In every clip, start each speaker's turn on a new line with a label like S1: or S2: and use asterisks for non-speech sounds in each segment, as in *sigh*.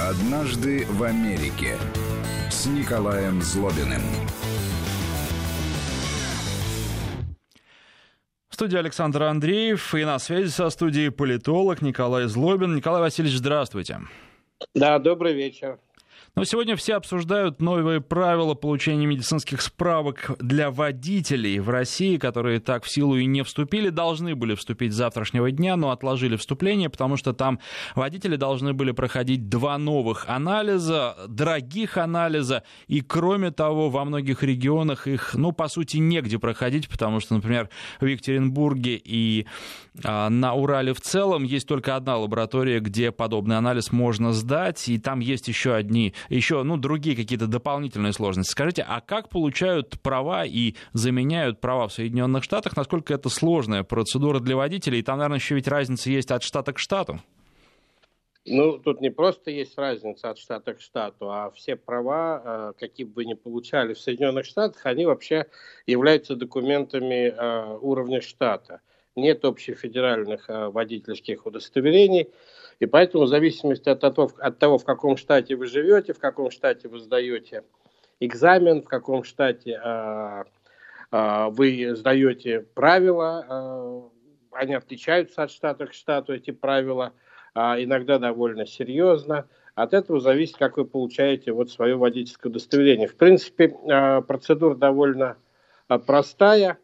S1: «Однажды в Америке» с Николаем Злобиным.
S2: В студии Александр Андреев и на связи со студией политолог Николай Злобин. Николай Васильевич, здравствуйте.
S3: Да, добрый вечер.
S2: Но сегодня все обсуждают новые правила получения медицинских справок для водителей в России, которые так в силу и не вступили, должны были вступить с завтрашнего дня, но отложили вступление, потому что там водители должны были проходить два новых анализа, дорогих анализа, и кроме того, во многих регионах их, ну, по сути, негде проходить, потому что, например, в Екатеринбурге и а, на Урале в целом есть только одна лаборатория, где подобный анализ можно сдать, и там есть еще одни еще, ну, другие какие-то дополнительные сложности. Скажите, а как получают права и заменяют права в Соединенных Штатах? Насколько это сложная процедура для водителей? И там, наверное, еще ведь разница есть от штата к штату.
S3: Ну, тут не просто есть разница от штата к штату, а все права, э, какие бы вы ни получали в Соединенных Штатах, они вообще являются документами э, уровня штата. Нет общефедеральных э, водительских удостоверений. И поэтому в зависимости от того, от того, в каком штате вы живете, в каком штате вы сдаете экзамен, в каком штате э, э, вы сдаете правила, э, они отличаются от штата к штату, эти правила, э, иногда довольно серьезно. От этого зависит, как вы получаете вот свое водительское удостоверение. В принципе, э, процедура довольно э, простая.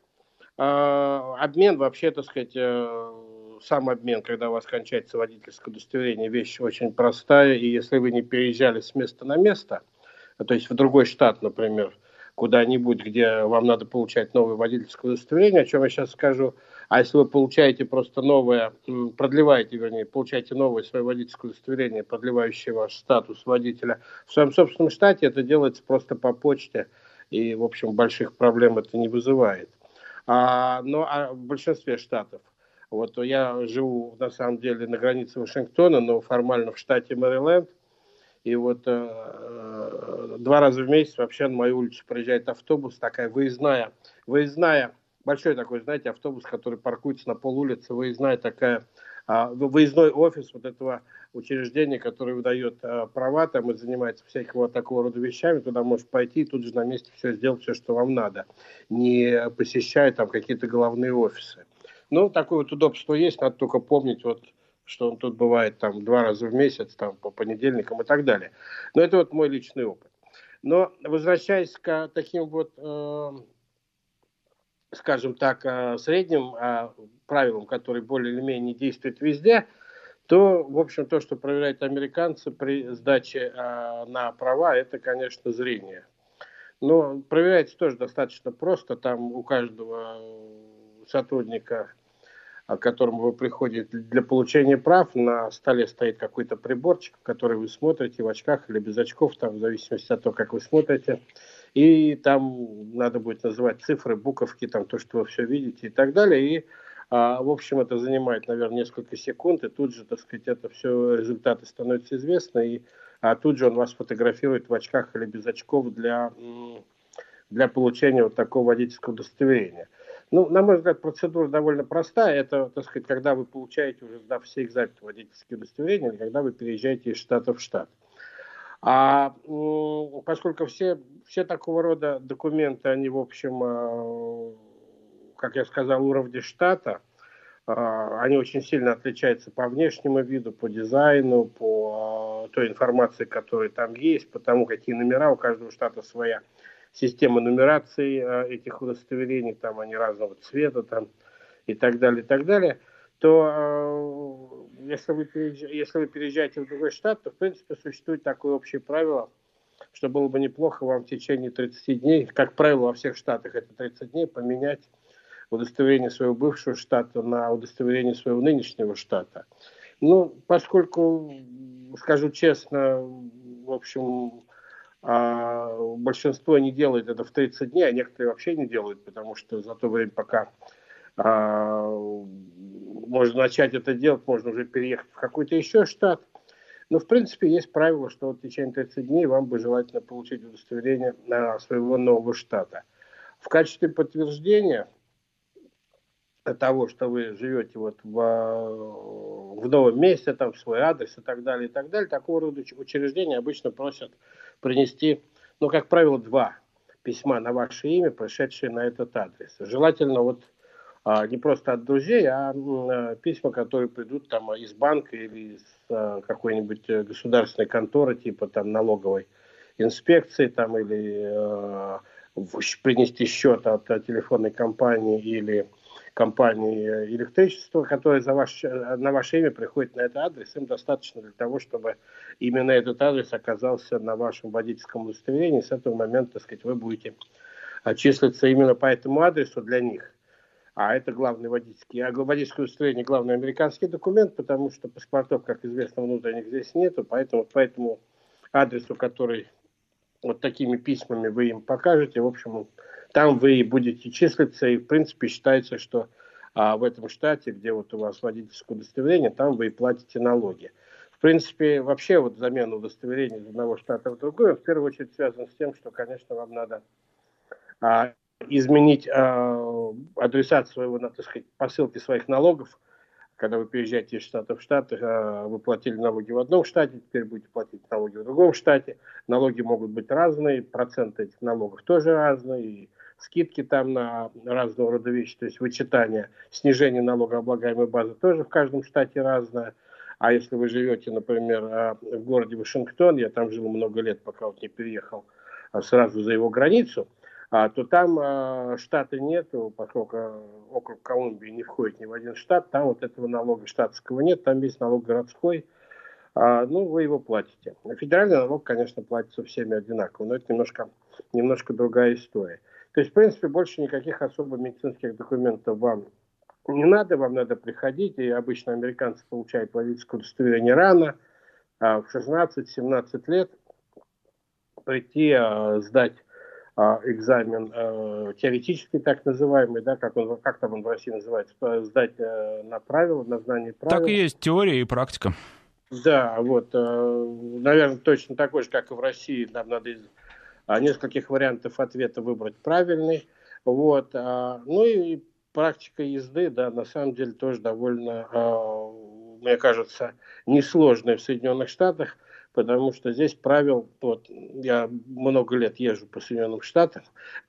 S3: Э, обмен вообще, так сказать, э, сам обмен, когда у вас кончается водительское удостоверение, вещь очень простая, и если вы не переезжали с места на место, то есть в другой штат, например, куда-нибудь, где вам надо получать новое водительское удостоверение, о чем я сейчас скажу, а если вы получаете просто новое, продлеваете, вернее, получаете новое свое водительское удостоверение, продлевающее ваш статус водителя в своем собственном штате, это делается просто по почте, и, в общем, больших проблем это не вызывает. А, но а в большинстве штатов вот я живу, на самом деле, на границе Вашингтона, но формально в штате Мэриленд. И вот э, э, два раза в месяц вообще на мою улицу проезжает автобус, такая выездная, выездная, большой такой, знаете, автобус, который паркуется на пол улицы, выездная такая, выездной офис вот этого учреждения, которое выдает э, права там и занимается всякого такого рода вещами, туда можешь пойти и тут же на месте все сделать, все, что вам надо, не посещая там какие-то головные офисы. Ну, такое вот удобство есть, надо только помнить, вот, что он тут бывает там два раза в месяц, там по понедельникам и так далее. Но это вот мой личный опыт. Но возвращаясь к таким вот, э, скажем так, э, средним э, правилам, которые более или менее действуют везде, то, в общем, то, что проверяют американцы при сдаче э, на права, это, конечно, зрение. Но проверяется тоже достаточно просто. Там у каждого сотрудника, к которому вы приходите для получения прав, на столе стоит какой-то приборчик, который вы смотрите в очках или без очков, там в зависимости от того, как вы смотрите. И там надо будет называть цифры, буковки, там то, что вы все видите и так далее. И, а, в общем, это занимает, наверное, несколько секунд, и тут же, так сказать, это все результаты становятся известны, и а тут же он вас фотографирует в очках или без очков для, для получения вот такого водительского удостоверения. Ну, на мой взгляд, процедура довольно простая. Это, так сказать, когда вы получаете, уже сдав все экзамены водительские удостоверения, или когда вы переезжаете из штата в штат. А поскольку все, все такого рода документы, они, в общем, а, как я сказал, уровня штата, а, они очень сильно отличаются по внешнему виду, по дизайну, по а, той информации, которая там есть, по тому, какие номера. У каждого штата своя система нумерации этих удостоверений, там они разного цвета там, и так далее, и так далее, то э, если вы, если вы переезжаете в другой штат, то, в принципе, существует такое общее правило, что было бы неплохо вам в течение 30 дней, как правило, во всех штатах это 30 дней, поменять удостоверение своего бывшего штата на удостоверение своего нынешнего штата. Ну, поскольку, скажу честно, в общем, а большинство не делает это в 30 дней, а некоторые вообще не делают, потому что за то время, пока а, можно начать это делать, можно уже переехать в какой-то еще штат. Но, в принципе, есть правило, что в течение 30 дней вам бы желательно получить удостоверение своего нового штата. В качестве подтверждения того, что вы живете вот в, в новом месте, там свой адрес и так далее, и так далее, такого рода учреждения обычно просят принести, ну, как правило, два письма на ваше имя, пришедшие на этот адрес. Желательно вот не просто от друзей, а, а письма, которые придут там из банка или из а, какой-нибудь э, государственной конторы, типа там налоговой инспекции там или а, принести счет от телефонной компании или компании электричества, которая за ваш, на ваше имя приходит на этот адрес, им достаточно для того, чтобы именно этот адрес оказался на вашем водительском удостоверении. С этого момента, так сказать, вы будете числиться именно по этому адресу для них. А это главный водительский, а водительское удостоверение главный американский документ, потому что паспортов, как известно, внутренних здесь нету, поэтому по этому адресу, который вот такими письмами вы им покажете, в общем, там вы будете числиться, и в принципе считается, что а, в этом штате, где вот у вас водительское удостоверение, там вы и платите налоги. В принципе, вообще вот замена удостоверения из одного штата в другой, в первую очередь связан с тем, что, конечно, вам надо а, изменить э, адресат своего, так сказать, посылки своих налогов. Когда вы переезжаете из штата в штат, э, вы платили налоги в одном штате, теперь будете платить налоги в другом штате. Налоги могут быть разные, проценты этих налогов тоже разные, и скидки там на разного рода вещи, то есть вычитание, снижение налогооблагаемой базы тоже в каждом штате разное. А если вы живете, например, э, в городе Вашингтон, я там жил много лет, пока вот не переехал сразу за его границу, а, то там а, штата нет, поскольку округ Колумбии не входит ни в один штат, там вот этого налога штатского нет, там есть налог городской, а, ну, вы его платите. Федеральный налог, конечно, платится всеми одинаково, но это немножко, немножко другая история. То есть, в принципе, больше никаких особо медицинских документов вам не надо, вам надо приходить, и обычно американцы получают водительское удостоверение рано, а, в 16-17 лет прийти, сдать а, экзамен э, теоретический так называемый, да, как, он, как там он в России называется, сдать э, на правила, на знание правил.
S2: Так и есть теория и практика.
S3: Да, вот, э, наверное, точно такой же, как и в России, нам надо из а, нескольких вариантов ответа выбрать правильный, вот, а, ну и практика езды, да, на самом деле тоже довольно, а, мне кажется, несложная в Соединенных Штатах, потому что здесь правил, вот я много лет езжу по Соединенным Штатам,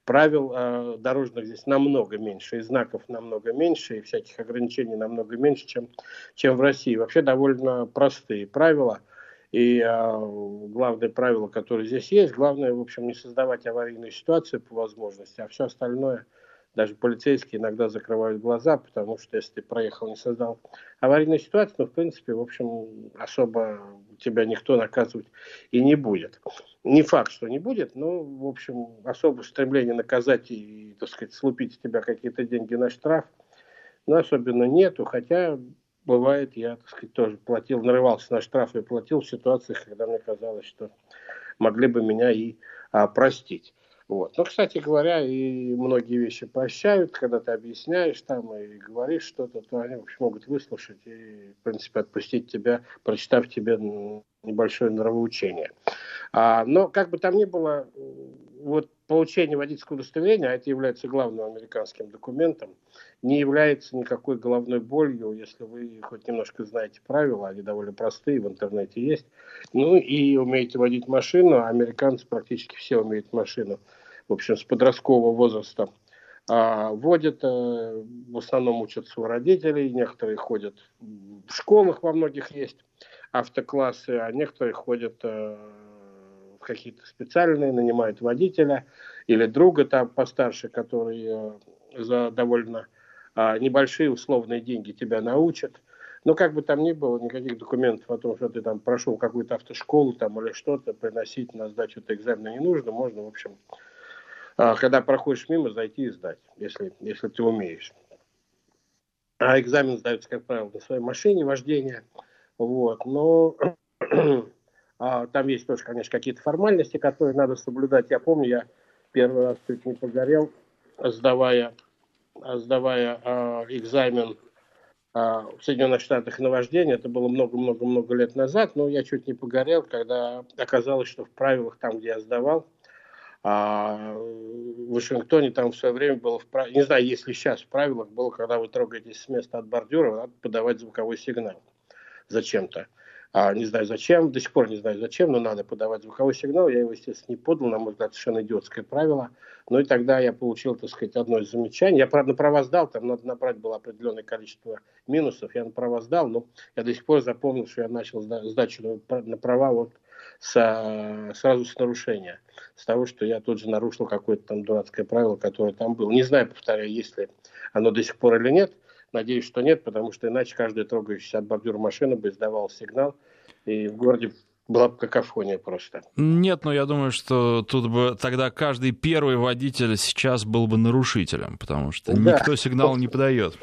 S3: правил э, дорожных здесь намного меньше, и знаков намного меньше, и всяких ограничений намного меньше, чем, чем в России. Вообще довольно простые правила. И э, главное правило, которое здесь есть, главное, в общем, не создавать аварийную ситуацию по возможности, а все остальное – даже полицейские иногда закрывают глаза, потому что если ты проехал, не создал аварийную ситуацию, ну, в принципе, в общем, особо тебя никто наказывать и не будет. Не факт, что не будет, но, в общем, особо стремления наказать и, так сказать, слупить с тебя какие-то деньги на штраф, ну, особенно нету, хотя бывает, я, так сказать, тоже платил, нарывался на штраф и платил в ситуациях, когда мне казалось, что могли бы меня и а, простить. Вот. Но, кстати говоря, и многие вещи прощают, когда ты объясняешь там и говоришь что-то, то они в общем, могут выслушать и, в принципе, отпустить тебя, прочитав тебе небольшое нравоучение. А, но, как бы там ни было, вот получение водительского удостоверения, а это является главным американским документом, не является никакой головной болью, если вы хоть немножко знаете правила, они довольно простые, в интернете есть, ну и умеете водить машину, а американцы практически все умеют машину, в общем, с подросткового возраста а, водят, а, в основном учатся у родителей, некоторые ходят в школах, во многих есть автоклассы, а некоторые ходят а, в какие-то специальные, нанимают водителя или друга там постарше, который а, за довольно а, небольшие условные деньги тебя научат. Но как бы там ни было, никаких документов о том, что ты там прошел какую-то автошколу там или что-то, приносить на сдачу экзамена не нужно. Можно, в общем, когда проходишь мимо, зайти и сдать, если, если ты умеешь. А экзамен сдается, как правило, на своей машине вождения. Вот. Но *clears throat* а, там есть тоже, конечно, какие-то формальности, которые надо соблюдать. Я помню, я первый раз чуть не погорел, сдавая сдавая э, экзамен э, в Соединенных Штатах на вождение, это было много-много-много лет назад, но я чуть не погорел, когда оказалось, что в правилах, там, где я сдавал, А в Вашингтоне там в свое время было, в, не знаю, если сейчас в правилах было, когда вы трогаетесь с места от бордюра, надо подавать звуковой сигнал зачем-то. А, не знаю зачем, до сих пор не знаю зачем, но надо подавать звуковой сигнал. Я его, естественно, не подал, на мой взгляд, совершенно идиотское правило. Ну и тогда я получил, так сказать, одно из замечаний. Я, правда, на права сдал, там надо набрать было определенное количество минусов. Я на права сдал, но я до сих пор запомнил, что я начал сдачу на права вот с, сразу с нарушения. С того, что я тут же нарушил какое-то там дурацкое правило, которое там было. Не знаю, повторяю, есть ли оно до сих пор или нет. Надеюсь, что нет, потому что иначе каждая трогающаяся от бордюра машина бы издавала сигнал, и в городе была бы какофония просто.
S2: Нет, но я думаю, что тут бы тогда каждый первый водитель сейчас был бы нарушителем, потому что да. никто сигнал не подает.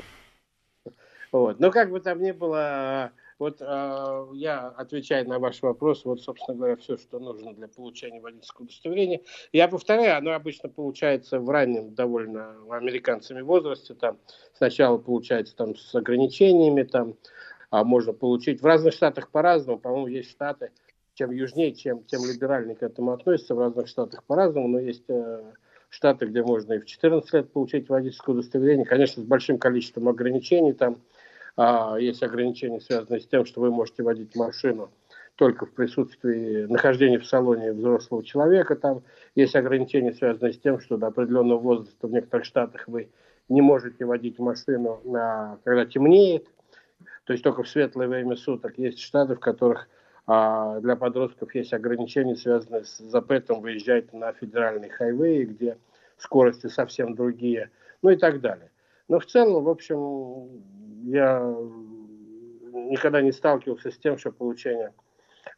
S3: Вот. Но как бы там ни было, вот э, я отвечаю на ваш вопрос, вот, собственно говоря, все, что нужно для получения водительского удостоверения. Я повторяю, оно обычно получается в раннем довольно американцами возрасте, там сначала получается там с ограничениями, там а можно получить. В разных штатах по-разному, по-моему, есть штаты, чем южнее, чем, тем либеральнее к этому относятся, в разных штатах по-разному, но есть э, штаты, где можно и в 14 лет получить водительское удостоверение, конечно, с большим количеством ограничений, там а, есть ограничения, связанные с тем, что вы можете водить машину только в присутствии нахождения в салоне взрослого человека. Там есть ограничения, связанные с тем, что до определенного возраста в некоторых штатах вы не можете водить машину, на, когда темнеет, то есть только в светлое время суток. Есть штаты, в которых а, для подростков есть ограничения, связанные с запретом выезжать на федеральные хайвеи, где скорости совсем другие, ну и так далее. Но в целом, в общем, я никогда не сталкивался с тем, что получение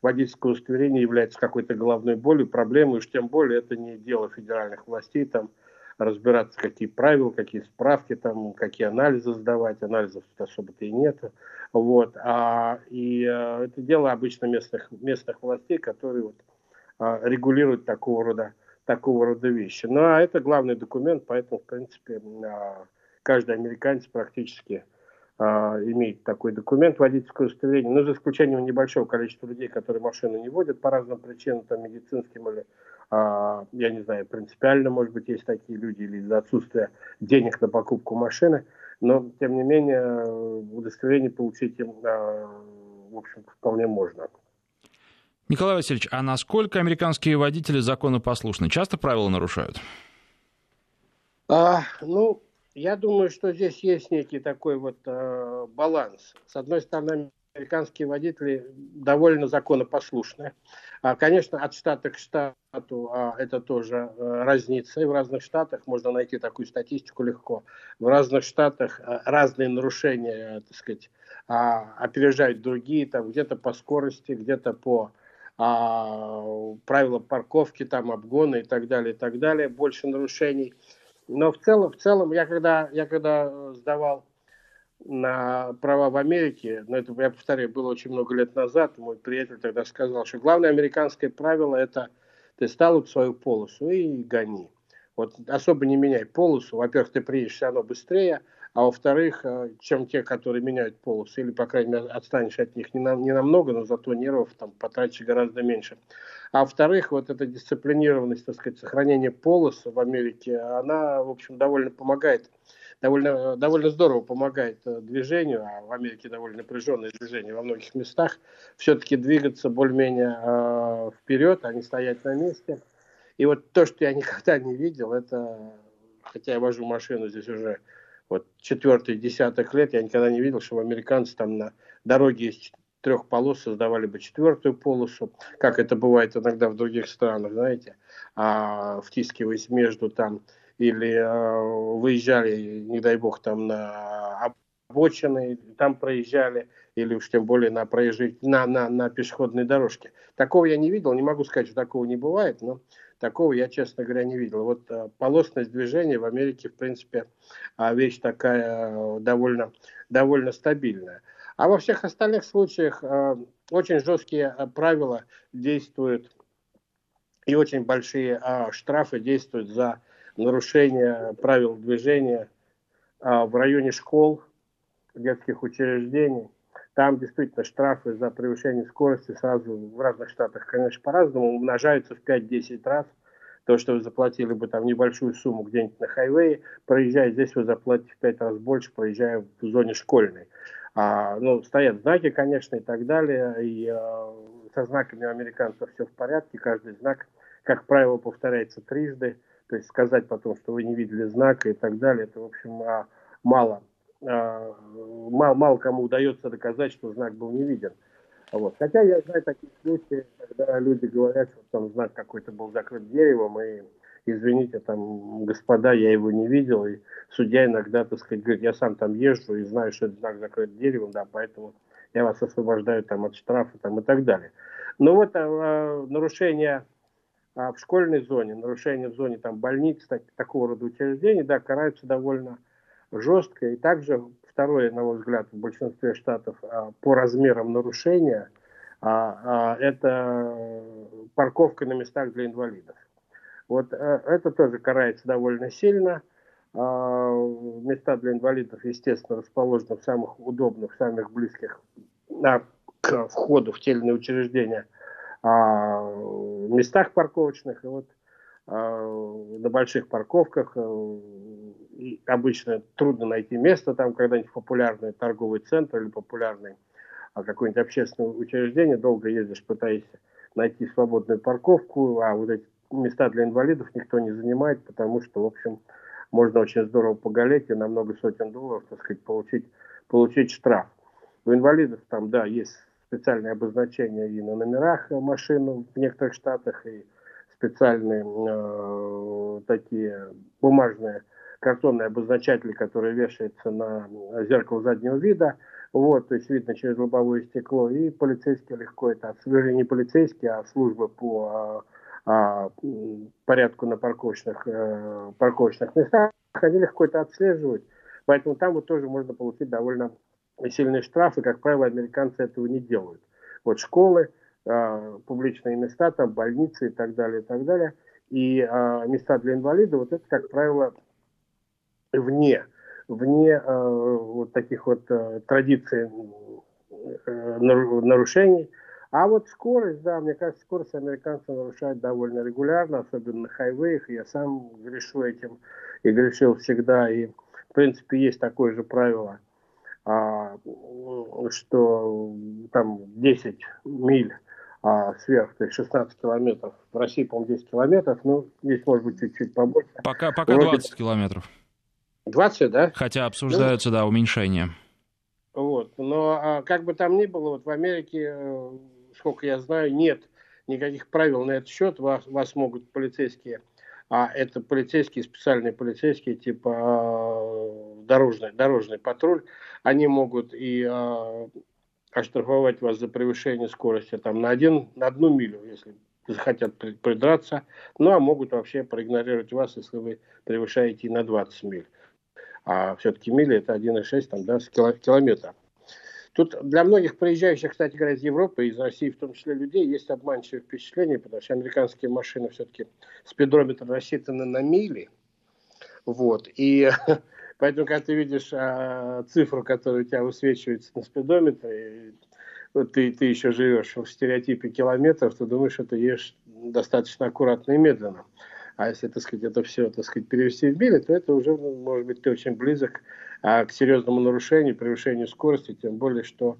S3: водительского удостоверения является какой-то головной болью, проблемой, уж тем более это не дело федеральных властей, там разбираться, какие правила, какие справки, там, какие анализы сдавать, анализов тут особо-то и нет. Вот. А, и а, это дело обычно местных, местных властей, которые вот, а, регулируют такого рода, такого рода вещи. Ну, а это главный документ, поэтому, в принципе, а, каждый американец практически а, имеет такой документ водительское удостоверение, но за исключением небольшого количества людей, которые машину не водят по разным причинам, там, медицинским или, а, я не знаю, принципиально, может быть, есть такие люди, или из-за отсутствия денег на покупку машины, но, тем не менее, удостоверение получить им, а, в общем вполне можно.
S2: Николай Васильевич, а насколько американские водители законопослушны? Часто правила нарушают?
S3: А, ну, я думаю, что здесь есть некий такой вот э, баланс. С одной стороны, американские водители довольно законопослушны. А, конечно, от штата к штату а, это тоже а, разнится. И в разных штатах можно найти такую статистику легко. В разных штатах а, разные нарушения, так сказать, а, опережают другие. Там где-то по скорости, где-то по а, правилам парковки, там обгоны и так далее, и так далее. Больше нарушений. Но в целом, в целом я когда, я когда э, сдавал на права в Америке, но это, я повторяю, было очень много лет назад, мой приятель тогда сказал, что главное американское правило это ты стал в свою полосу и гони. Вот особо не меняй полосу. Во-первых, ты приедешь все равно быстрее, а во-вторых, э, чем те, которые меняют полосы, или, по крайней мере, отстанешь от них не, на, не намного, но зато нервов там потратишь гораздо меньше. А во-вторых, вот эта дисциплинированность, так сказать, сохранение полоса в Америке, она, в общем, довольно помогает, довольно, довольно здорово помогает э, движению, а в Америке довольно напряженное движение во многих местах, все-таки двигаться более-менее э, вперед, а не стоять на месте. И вот то, что я *laughs* никогда не видел, это, хотя я вожу машину здесь уже вот четвертый десяток лет я никогда не видел, что американцы там на дороге из трех полос создавали бы четвертую полосу, как это бывает иногда в других странах, знаете, а, втискиваясь между там или а, выезжали, не дай бог, там на обочины, там проезжали, или уж тем более на проезжей, на, на, на пешеходной дорожке. Такого я не видел, не могу сказать, что такого не бывает, но Такого я, честно говоря, не видел. Вот э, полосность движения в Америке, в принципе, э, вещь такая э, довольно, довольно стабильная. А во всех остальных случаях очень жесткие правила действуют и очень большие штрафы действуют за нарушение правил движения в районе школ, детских учреждений. Там действительно штрафы за превышение скорости сразу в разных штатах, конечно, по-разному умножаются в 5-10 раз. То, что вы заплатили бы там небольшую сумму где-нибудь на хайвее, проезжая здесь, вы заплатите в пять раз больше, проезжая в зоне школьной. А, ну, стоят знаки, конечно, и так далее. И а, со знаками у американцев все в порядке. Каждый знак, как правило, повторяется трижды. То есть сказать потом, что вы не видели знака и так далее, это, в общем, а, мало, а, мало, мало кому удается доказать, что знак был не виден. Вот. Хотя я знаю такие случаи, когда люди говорят, что там знак какой-то был закрыт деревом, и извините, там, господа, я его не видел, и судья иногда, так сказать, говорит, я сам там езжу и знаю, что этот знак закрыт деревом, да, поэтому я вас освобождаю там от штрафа там и так далее. Но вот а, нарушение а, в школьной зоне, нарушение в зоне там больниц, так, такого рода учреждений, да, караются довольно жестко. И также второе, на мой взгляд, в большинстве штатов а, по размерам нарушения а, а, это парковка на местах для инвалидов. Вот а, это тоже карается довольно сильно. А, места для инвалидов, естественно, расположены в самых удобных, самых близких а, к входу в тельные учреждения а, местах парковочных. И вот на больших парковках а, обычно трудно найти место там когда-нибудь популярный торговый центр или популярный какое-нибудь общественное учреждение, долго ездишь, пытаешься найти свободную парковку, а вот эти места для инвалидов никто не занимает, потому что, в общем, можно очень здорово поголеть и на много сотен долларов, так сказать, получить, получить штраф. У инвалидов там, да, есть специальные обозначения и на номерах машин в некоторых штатах, и специальные э, такие бумажные картонные обозначатели, которые вешаются на зеркало заднего вида. Вот, то есть видно через лобовое стекло. И полицейские легко это отслеживают. Не полицейские, а службы по а, а, порядку на парковочных, э, парковочных местах. Они легко это отслеживают. Поэтому там вот тоже можно получить довольно сильные штрафы. Как правило, американцы этого не делают. Вот школы, э, публичные места, там больницы и так далее, и так далее. И э, места для инвалидов, вот это, как правило, вне, вне э, вот таких вот э, традиций э, нарушений. А вот скорость, да, мне кажется, скорость американцы нарушают довольно регулярно, особенно на хайвеях. Я сам грешу этим и грешил всегда. И, в принципе, есть такое же правило, а, что там 10 миль а, сверх, то есть 16 километров. В России, по-моему, 10 километров, ну, здесь может быть чуть-чуть побольше.
S2: Пока, пока Вроде... 20 километров.
S3: 20, да?
S2: Хотя обсуждаются, ну, да, уменьшения.
S3: Вот. Но а, как бы там ни было, вот в Америке, э, сколько я знаю, нет никаких правил на этот счет. Вас, вас могут полицейские, а это полицейские, специальные полицейские, типа а, дорожный, дорожный патруль, они могут и а, оштрафовать вас за превышение скорости там на, один, на одну милю, если захотят придраться, ну а могут вообще проигнорировать вас, если вы превышаете на 20 миль а все-таки мили это 1,6 там, да, километра. Тут для многих приезжающих, кстати говоря, из Европы, из России в том числе людей, есть обманчивое впечатление, потому что американские машины все-таки спидрометр рассчитаны на мили. Вот. И *laughs* поэтому, когда ты видишь а, цифру, которая у тебя высвечивается на спидометре, ты, ты еще живешь в стереотипе километров, ты думаешь, что ты едешь достаточно аккуратно и медленно. А если, так сказать, это все, так сказать, перевести в мили, то это уже, ну, может быть, ты очень близок а, к серьезному нарушению, превышению скорости, тем более, что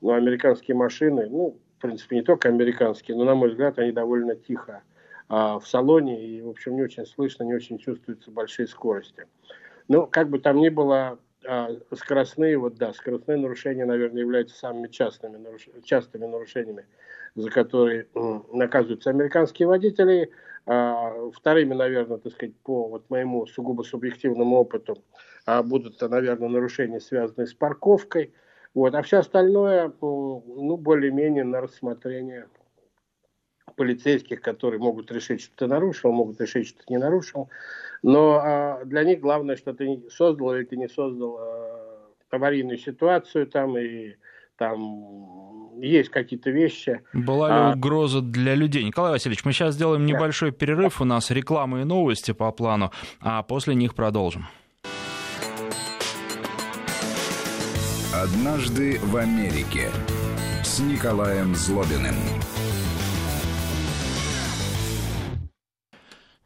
S3: ну, американские машины, ну, в принципе, не только американские, но, на мой взгляд, они довольно тихо а, в салоне, и, в общем, не очень слышно, не очень чувствуются большие скорости. Но, как бы там ни было, а, скоростные, вот да, скоростные нарушения, наверное, являются самыми частными, частыми нарушениями, за которые наказываются американские водители – а, вторыми, наверное, так сказать, по вот моему сугубо субъективному опыту а, будут, наверное, нарушения, связанные с парковкой. Вот. А все остальное, ну, более-менее на рассмотрение полицейских, которые могут решить, что ты нарушил, могут решить, что ты не нарушил. Но а, для них главное, что ты создал или ты не создал аварийную ситуацию там и там есть какие-то вещи.
S2: Была ли а... угроза для людей? Николай Васильевич, мы сейчас сделаем небольшой да. перерыв, у нас реклама и новости по плану, а после них продолжим.
S1: Однажды в Америке с Николаем Злобиным.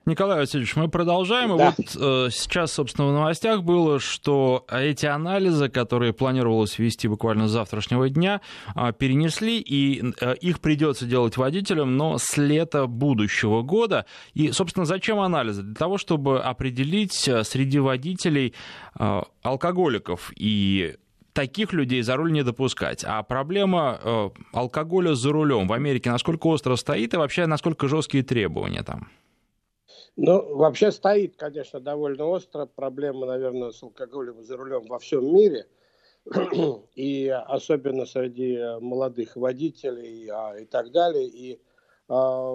S2: Николай Васильевич, мы продолжаем. Да. вот э, сейчас, собственно, в новостях было, что эти анализы, которые планировалось вести буквально с завтрашнего дня, э, перенесли, и э, их придется делать водителям, но с лета будущего года. И, собственно, зачем анализы? Для того, чтобы определить э, среди водителей э, алкоголиков и таких людей за руль не допускать. А проблема э, алкоголя за рулем в Америке насколько остро стоит и вообще насколько жесткие требования там?
S3: Ну, вообще стоит, конечно, довольно остро. Проблема, наверное, с алкоголем за рулем во всем мире. *clears throat* И особенно среди молодых водителей а, и так далее. И а,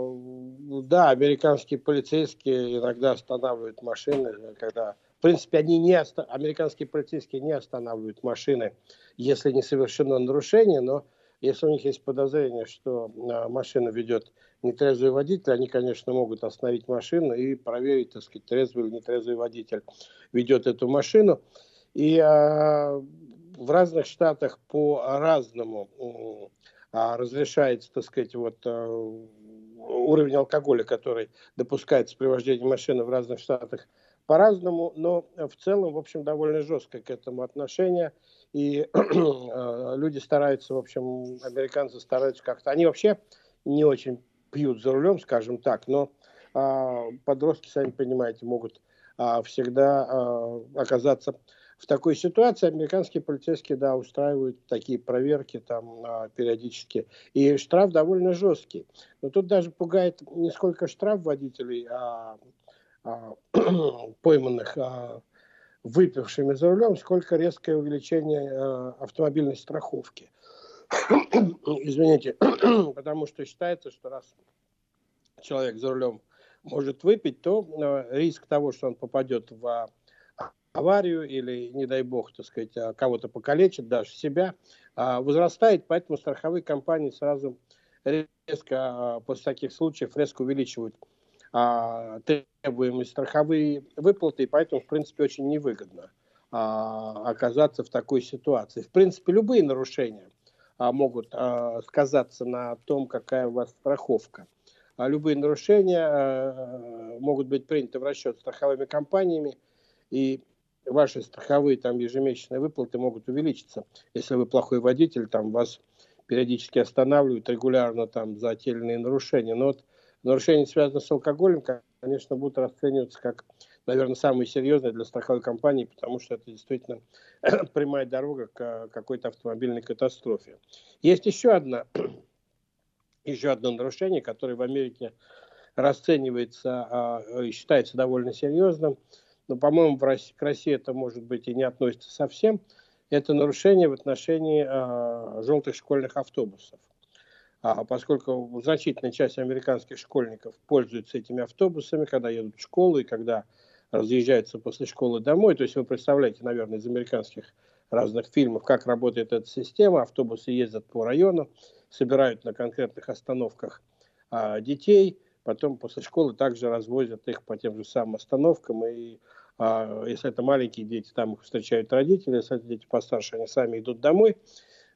S3: да, американские полицейские иногда останавливают машины, когда в принципе, они не оста... американские полицейские не останавливают машины, если не совершено нарушение, но если у них есть подозрение, что а, машина ведет нетрезвый водитель, они, конечно, могут остановить машину и проверить, так сказать, трезвый или нетрезвый водитель ведет эту машину. И а, в разных штатах по-разному а, разрешается, так сказать, вот а, уровень алкоголя, который допускается при вождении машины в разных штатах по-разному, но в целом, в общем, довольно жестко к этому отношение. И э, *clears throat* люди стараются, в общем, американцы стараются как-то. Они вообще не очень пьют за рулем, скажем так, но э, подростки, сами понимаете, могут э, всегда э, оказаться в такой ситуации. Американские полицейские, да, устраивают такие проверки там э, периодически. И штраф довольно жесткий. Но тут даже пугает не сколько штраф водителей, а а, *clears throat* пойманных а, выпившими за рулем, сколько резкое увеличение а, автомобильной страховки. Извините, *clears throat* потому что считается, что раз человек за рулем может выпить, то риск того, что он попадет в аварию или, не дай бог, так сказать, кого-то покалечит, даже себя, возрастает, поэтому страховые компании сразу резко после таких случаев резко увеличивают а, требуемые страховые выплаты, и поэтому, в принципе, очень невыгодно а, оказаться в такой ситуации. В принципе, любые нарушения а, могут а, сказаться на том, какая у вас страховка. А любые нарушения а, могут быть приняты в расчет страховыми компаниями, и ваши страховые там ежемесячные выплаты могут увеличиться. Если вы плохой водитель, там вас периодически останавливают регулярно там за те или иные нарушения. Но вот нарушения, связанные с алкоголем, конечно, будут расцениваться как, наверное, самые серьезные для страховой компании, потому что это действительно *clears throat* прямая дорога к какой-то автомобильной катастрофе. Есть еще одна *clears throat* еще одно нарушение, которое в Америке расценивается а, и считается довольно серьезным, но, по-моему, в России, к России это, может быть, и не относится совсем. Это нарушение в отношении а, желтых школьных автобусов а поскольку значительная часть американских школьников пользуются этими автобусами, когда едут в школу и когда разъезжаются после школы домой. То есть вы представляете, наверное, из американских разных фильмов, как работает эта система. Автобусы ездят по району, собирают на конкретных остановках а, детей, потом после школы также развозят их по тем же самым остановкам. И а, если это маленькие дети, там их встречают родители, если это дети постарше, они сами идут домой.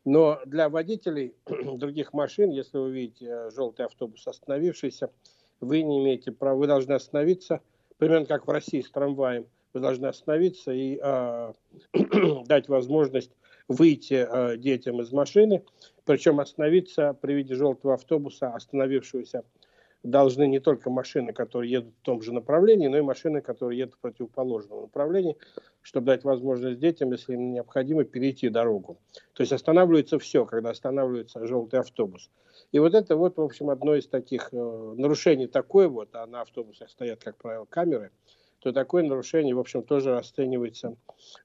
S3: Но для водителей *clears throat* других машин, если вы видите э, желтый автобус остановившийся, вы не имеете права, вы должны остановиться, примерно как в России с трамваем, вы должны остановиться и э, *clears throat* дать возможность выйти э, детям из машины, причем остановиться при виде желтого автобуса, остановившегося должны не только машины, которые едут в том же направлении, но и машины, которые едут в противоположном направлении, чтобы дать возможность детям, если им необходимо, перейти дорогу. То есть останавливается все, когда останавливается желтый автобус. И вот это вот, в общем, одно из таких э, нарушений такое вот, а на автобусах стоят, как правило, камеры, то такое нарушение, в общем, тоже расценивается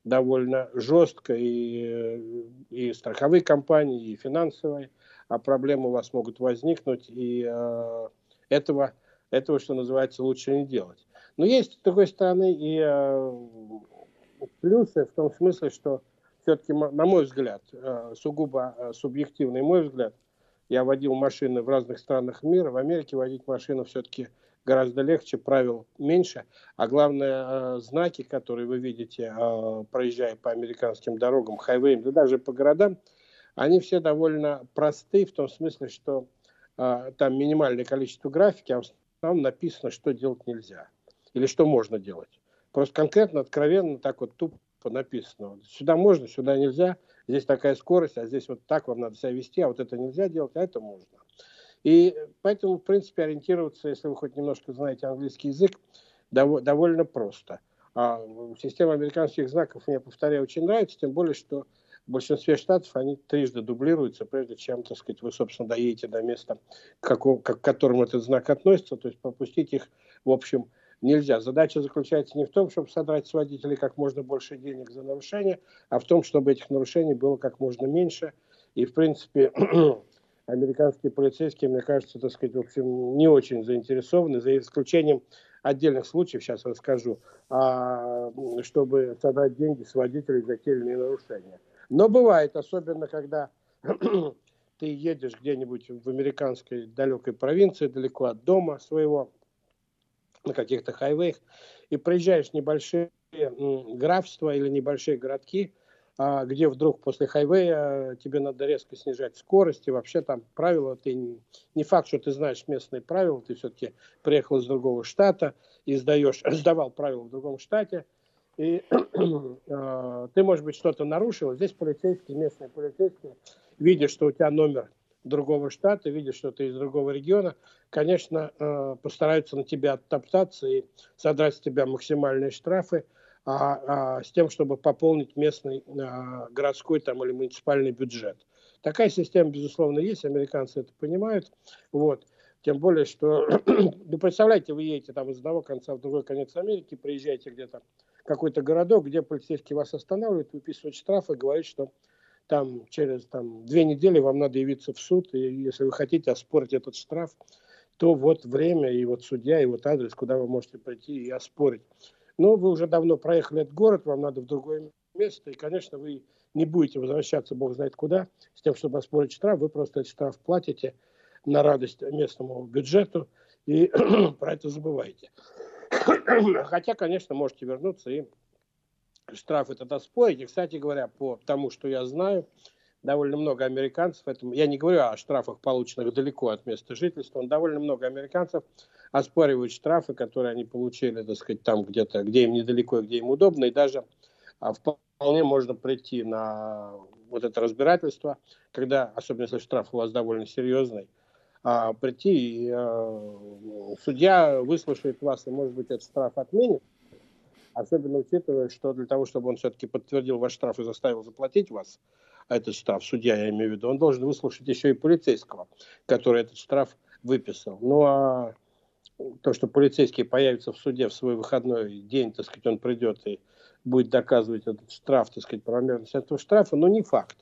S3: довольно жестко и, э, и страховые компании, и финансовые, а проблемы у вас могут возникнуть, и э, этого, этого, что называется, лучше не делать. Но есть, с другой стороны, и э, плюсы в том смысле, что все-таки, на мой взгляд, э, сугубо э, субъективный мой взгляд, я водил машины в разных странах мира, в Америке водить машину все-таки гораздо легче, правил меньше, а главное, знаки, которые вы видите, проезжая по американским дорогам, хайвеям, да даже по городам, они все довольно просты в том смысле, что там минимальное количество графики, а основном написано, что делать нельзя. или что можно делать. Просто конкретно, откровенно, так вот тупо написано. Сюда можно, сюда нельзя, здесь такая скорость, а здесь вот так вам надо себя вести, а вот это нельзя делать, а это можно. И поэтому, в принципе, ориентироваться, если вы хоть немножко знаете английский язык, дов- довольно просто. А система американских знаков мне, повторяю, очень нравится, тем более, что в большинстве штатов они трижды дублируются, прежде чем, так сказать, вы, собственно, доедете до места, к, которому этот знак относится, то есть пропустить их, в общем, нельзя. Задача заключается не в том, чтобы содрать с водителей как можно больше денег за нарушение, а в том, чтобы этих нарушений было как можно меньше. И, в принципе, *clears throat* американские полицейские, мне кажется, так сказать, в общем, не очень заинтересованы, за исключением отдельных случаев, сейчас расскажу, а, чтобы содрать деньги с водителей за те или иные нарушения. Но бывает, особенно когда *clears throat* ты едешь где-нибудь в американской далекой провинции, далеко от дома своего, на каких-то хайвеях, и проезжаешь небольшие графства или небольшие городки, а, где вдруг после хайвея тебе надо резко снижать скорость, и вообще там правила, ты не факт, что ты знаешь местные правила, ты все-таки приехал из другого штата и сдаешь, *clears throat* сдавал правила в другом штате, и э, *clears throat* ты, может быть, что-то нарушил. Здесь полицейские, местные полицейские, видя, что у тебя номер другого штата, видя, что ты из другого региона, конечно, э, постараются на тебя оттоптаться и содрать с тебя максимальные штрафы, а, а, с тем, чтобы пополнить местный а, городской там, или муниципальный бюджет. Такая система, безусловно, есть, американцы это понимают. Вот. Тем более, что, *clears throat* ну, представляете, вы едете там из одного конца в другой конец Америки, приезжаете где-то какой-то городок, где полицейский вас останавливает, выписывает штраф и говорит, что там через там, две недели вам надо явиться в суд, и если вы хотите оспорить этот штраф, то вот время, и вот судья, и вот адрес, куда вы можете прийти и оспорить. Но вы уже давно проехали этот город, вам надо в другое место, и, конечно, вы не будете возвращаться, бог знает куда, с тем, чтобы оспорить штраф, вы просто этот штраф платите на радость местному бюджету, и *clears throat* про это забываете. *coughs* Хотя, конечно, можете вернуться и штраф этот оспорить. И, кстати говоря, по тому, что я знаю, довольно много американцев, это, я не говорю о штрафах, полученных далеко от места жительства, но довольно много американцев оспаривают штрафы, которые они получили, так сказать, там где-то, где им недалеко где им удобно, и даже а, вполне можно прийти на вот это разбирательство, когда, особенно если штраф у вас довольно серьезный, а, прийти, и а, судья выслушает вас, и, может быть, этот штраф отменит, особенно учитывая, что для того, чтобы он все-таки подтвердил ваш штраф и заставил заплатить вас, этот штраф, судья, я имею в виду, он должен выслушать еще и полицейского, который этот штраф выписал. Ну, а то, что полицейский появится в суде в свой выходной день, так сказать, он придет и будет доказывать этот штраф, так сказать, правомерность этого штрафа, но не факт.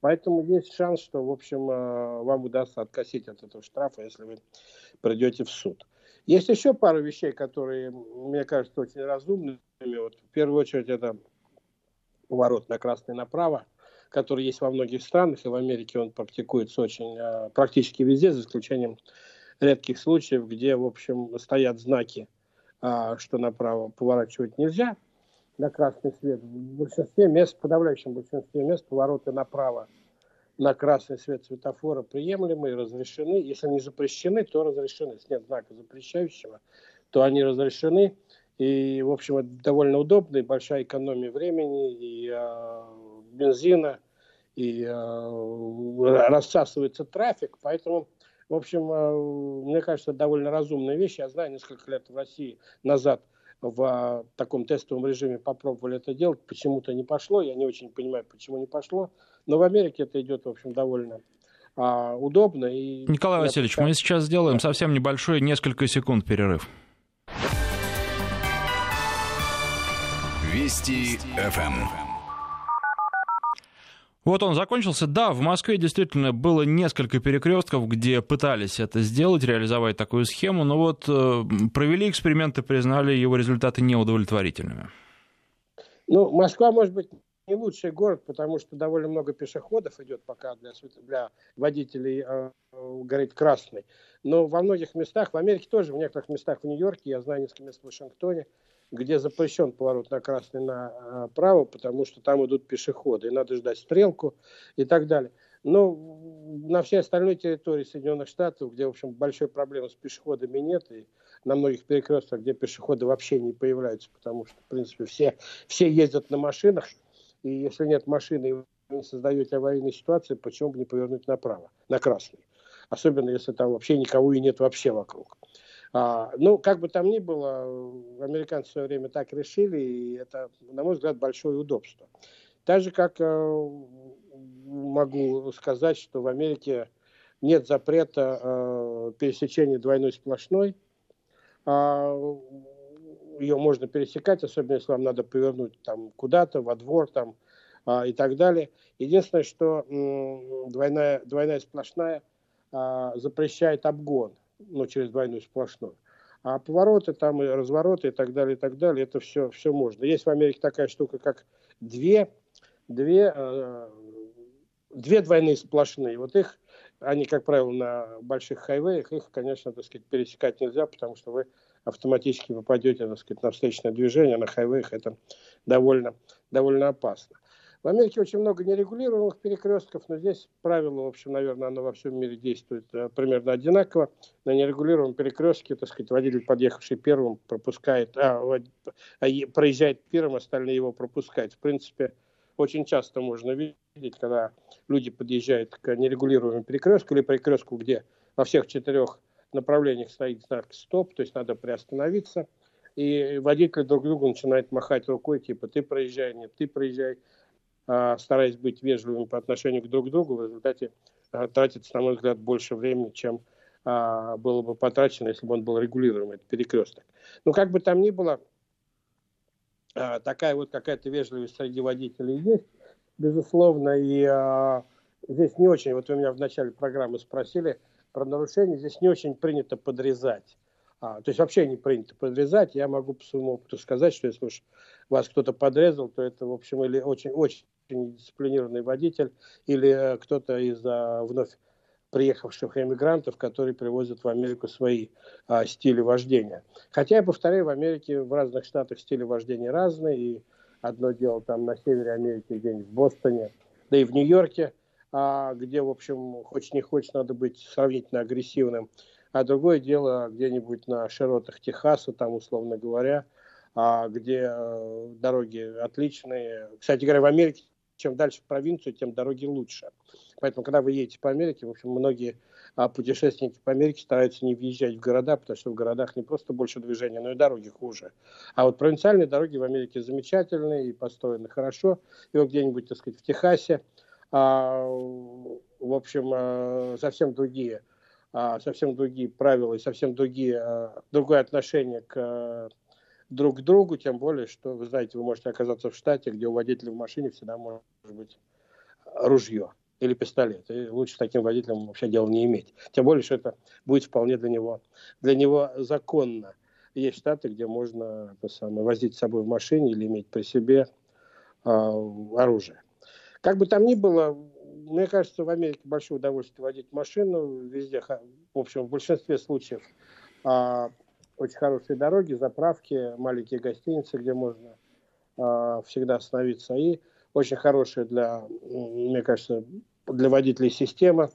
S3: Поэтому есть шанс, что, в общем, э, вам удастся откосить от этого штрафа, если вы придете в суд. Есть еще пару вещей, которые, мне кажется, очень разумными. Вот, в первую очередь, это поворот на красный направо, который есть во многих странах, и в Америке он практикуется очень э, практически везде, за исключением редких случаев, где, в общем, стоят знаки, э, что направо поворачивать нельзя – на красный свет. В большинстве мест, в подавляющем большинстве мест повороты направо на красный свет светофора приемлемы и разрешены. Если они запрещены, то разрешены. Если нет знака запрещающего, то они разрешены. И, в общем, это довольно удобно, и большая экономия времени, и э, бензина, и э, рассасывается трафик. Поэтому, в общем, э, мне кажется, довольно разумная вещь. Я знаю, несколько лет в России назад – в таком тестовом режиме попробовали это делать, почему-то не пошло, я не очень понимаю, почему не пошло, но в Америке это идет, в общем, довольно а, удобно. И
S2: Николай Васильевич, мы сейчас сделаем совсем небольшой, несколько секунд перерыв.
S1: Вести ФМ.
S2: Вот он закончился. Да, в Москве действительно было несколько перекрестков, где пытались это сделать, реализовать такую схему, но вот э, провели эксперименты, признали его результаты неудовлетворительными.
S3: Ну, Москва, может быть, не лучший город, потому что довольно много пешеходов идет пока для, для водителей э, горит красный. Но во многих местах, в Америке тоже, в некоторых местах в Нью-Йорке, я знаю несколько мест в Вашингтоне, где запрещен поворот на красный направо, потому что там идут пешеходы, и надо ждать стрелку и так далее. Но на всей остальной территории Соединенных Штатов, где, в общем, большой проблемы с пешеходами нет, и на многих перекрестках, где пешеходы вообще не появляются, потому что, в принципе, все, все ездят на машинах, и если нет машины, и вы создаете аварийную ситуацию, почему бы не повернуть направо, на красный? Особенно, если там вообще никого и нет вообще вокруг. А, ну, как бы там ни было, американцы в свое время так решили, и это, на мой взгляд, большое удобство. Так же, как э, могу сказать, что в Америке нет запрета э, пересечения двойной сплошной. Э, ее можно пересекать, особенно если вам надо повернуть там куда-то, во двор там э, и так далее. Единственное, что э, двойная, двойная сплошная э, запрещает обгон, ну, через двойную сплошную. А повороты там и развороты и так далее, и так далее, это все, все можно. Есть в Америке такая штука, как две, две, э, две двойные сплошные. Вот их они, как правило, на больших хайвеях, их, конечно, так сказать, пересекать нельзя, потому что вы автоматически попадете, так сказать, на встречное движение, на хайвеях это довольно, довольно опасно. В Америке очень много нерегулируемых перекрестков, но здесь правило, в общем, наверное, оно во всем мире действует э, примерно одинаково. На нерегулируемом перекрестке, так сказать, водитель, подъехавший первым, пропускает, а, а проезжает первым, остальные его пропускают. В принципе, очень часто можно видеть, когда люди подъезжают к нерегулируемому перекрестку или перекрестку, где во всех четырех направлениях стоит знак «стоп», то есть надо приостановиться, и водители друг другу начинают махать рукой, типа «ты проезжай», «нет, ты проезжай», стараясь быть вежливыми по отношению к друг другу, в результате а, тратится, на мой взгляд, больше времени, чем а, было бы потрачено, если бы он был регулируемый, этот перекресток. Ну, как бы там ни было, а, такая вот какая-то вежливость среди водителей есть, безусловно, и а, здесь не очень, вот вы меня в начале программы спросили про нарушения, здесь не очень принято подрезать. А, то есть вообще не принято подрезать. Я могу по своему опыту сказать, что если уж вас кто-то подрезал, то это, в общем, или очень, очень дисциплинированный водитель, или кто-то из а, вновь приехавших эмигрантов, которые привозят в Америку свои а, стили вождения. Хотя, я повторяю, в Америке, в разных штатах стили вождения разные, и одно дело там на севере Америки, где-нибудь в Бостоне, да и в Нью-Йорке, а, где, в общем, хочешь не хочешь, надо быть сравнительно агрессивным, а другое дело где-нибудь на широтах Техаса, там, условно говоря, а, где а, дороги отличные. Кстати говоря, в Америке чем дальше в провинцию, тем дороги лучше. Поэтому, когда вы едете по Америке, в общем, многие а, путешественники по Америке стараются не въезжать в города, потому что в городах не просто больше движения, но и дороги хуже. А вот провинциальные дороги в Америке замечательные и построены хорошо. И вот где-нибудь, так сказать, в Техасе, а, в общем, а, совсем другие совсем другие правила и совсем другие, а, другое отношение к друг к другу, тем более, что, вы знаете, вы можете оказаться в штате, где у водителя в машине всегда может быть ружье или пистолет. И лучше таким водителем вообще дела не иметь. Тем более, что это будет вполне для него, для него законно. Есть штаты, где можно это самое, возить с собой в машине или иметь при себе э, оружие. Как бы там ни было, мне кажется, в Америке большое удовольствие водить машину. Везде, в общем, в большинстве случаев э, очень хорошие дороги, заправки, маленькие гостиницы, где можно э, всегда остановиться. И очень хорошая для, мне кажется, для водителей система.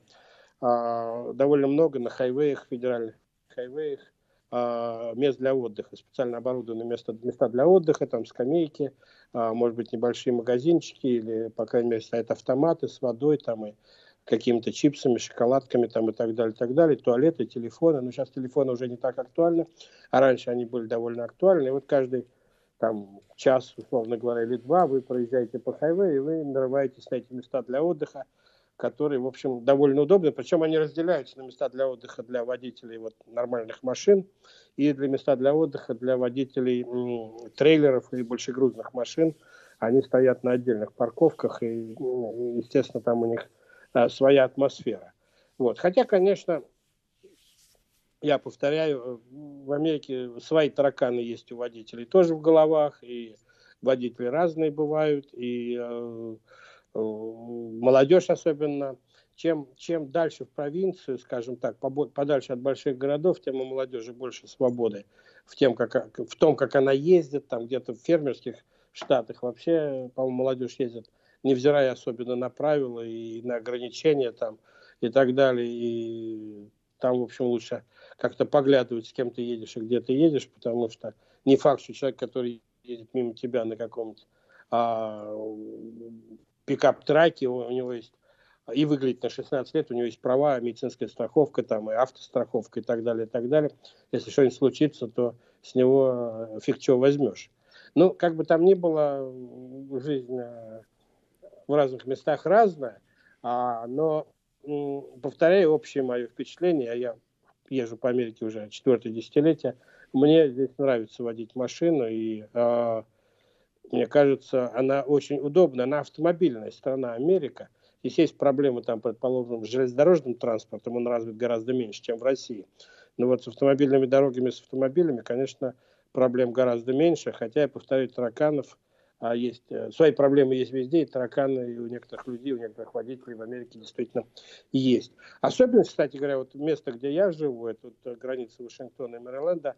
S3: Э, довольно много на хайвеях, федеральных хайвеях, мест для отдыха, специально оборудованные места, места для отдыха, там скамейки, э, может быть, небольшие магазинчики или, по крайней мере, стоят автоматы с водой там и какими-то чипсами, шоколадками там и так далее, и так далее, туалеты, телефоны. Но сейчас телефоны уже не так актуальны, а раньше они были довольно актуальны. И вот каждый там час, условно говоря, или два, вы проезжаете по хайвею, и вы нарываетесь на эти места для отдыха, которые, в общем, довольно удобны. Причем они разделяются на места для отдыха для водителей вот, нормальных машин и для места для отдыха для водителей м, трейлеров и большегрузных машин. Они стоят на отдельных парковках, и, естественно, там у них а, своя атмосфера. Вот. Хотя, конечно, я повторяю, в Америке свои тараканы есть у водителей тоже в головах, и водители разные бывают, и э, молодежь особенно. Чем, чем дальше в провинцию, скажем так, подальше от больших городов, тем у молодежи больше свободы в, тем, как, в том, как она ездит, там где-то в фермерских штатах вообще, по-моему, молодежь ездит невзирая особенно на правила и на ограничения там и так далее, и там, в общем, лучше как-то поглядывать, с кем ты едешь и где ты едешь, потому что не факт, что человек, который едет мимо тебя на каком-то а, пикап-траке, у, него есть и выглядит на 16 лет, у него есть права, медицинская страховка, там, и автостраховка и так далее, и так далее. Если что-нибудь случится, то с него э, фиг чего возьмешь. Ну, как бы там ни было, жизнь э, в разных местах разная, а, но, повторяю, общее мое впечатление, а я езжу по Америке уже четвертое десятилетие, мне здесь нравится водить машину, и э, мне кажется, она очень удобная. Она автомобильная страна Америка. Здесь есть проблемы, там, предположим, с железнодорожным транспортом, он развит гораздо меньше, чем в России. Но вот с автомобильными дорогами, с автомобилями, конечно, проблем гораздо меньше, хотя, я повторю, тараканов а есть, э, свои проблемы есть везде, и тараканы и у некоторых людей, у некоторых водителей в Америке действительно есть. Особенно, кстати говоря, вот место, где я живу, это вот э, граница Вашингтона и Мэриленда,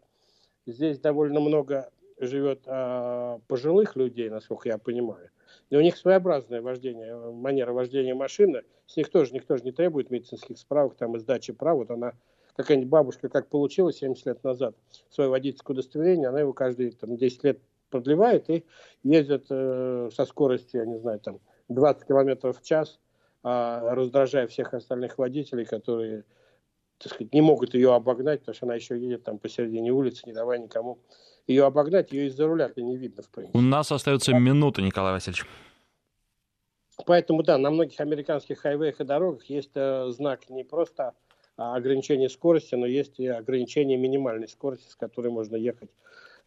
S3: здесь довольно много живет а, пожилых людей, насколько я понимаю. И у них своеобразное вождение, манера вождения машины. С них тоже никто же не требует медицинских справок, там, и сдачи прав. Вот она, какая-нибудь бабушка, как получила 70 лет назад свое водительское удостоверение, она его каждые там, 10 лет продлевает и ездит э, со скоростью, я не знаю, там 20 километров в час, э, раздражая всех остальных водителей, которые так сказать, не могут ее обогнать, потому что она еще едет там посередине улицы, не давая никому ее обогнать, ее из-за руля-то не видно, в принципе.
S2: У нас остается минута, Николай Васильевич.
S3: Поэтому, да, на многих американских хайвеях и дорогах есть э, знак не просто а, ограничения скорости, но есть и ограничение минимальной скорости, с которой можно ехать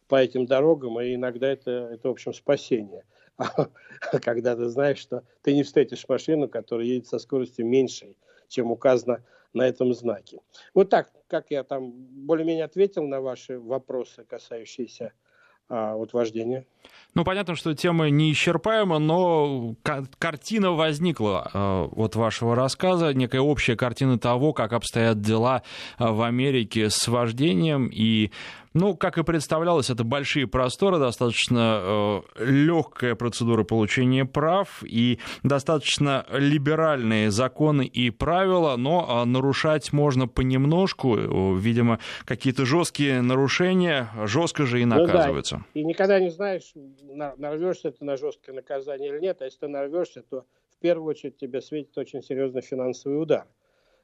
S3: по этим дорогам, и иногда это, это в общем, спасение. *laughs* когда ты знаешь, что ты не встретишь машину, которая едет со скоростью меньшей, чем указано на этом знаке. Вот так, как я там более-менее ответил на ваши вопросы, касающиеся а, вот вождения.
S2: Ну, понятно, что тема неисчерпаема, но картина возникла э, от вашего рассказа, некая общая картина того, как обстоят дела э, в Америке с вождением и ну, как и представлялось, это большие просторы, достаточно э, легкая процедура получения прав и достаточно либеральные законы и правила, но э, нарушать можно понемножку. Э, видимо, какие-то жесткие нарушения жестко же и наказываются. Ну,
S3: да. И никогда не знаешь, нарвешься ты на жесткое наказание или нет, а если ты нарвешься, то в первую очередь тебе светит очень серьезный финансовый удар.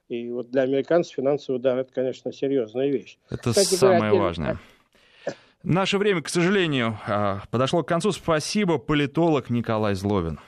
S3: И вот для американцев финансовый удар это, конечно, серьезная вещь.
S2: Это Кстати, самое говоря, важное. Наше время, к сожалению, а, подошло к концу. Спасибо, политолог Николай Зловин.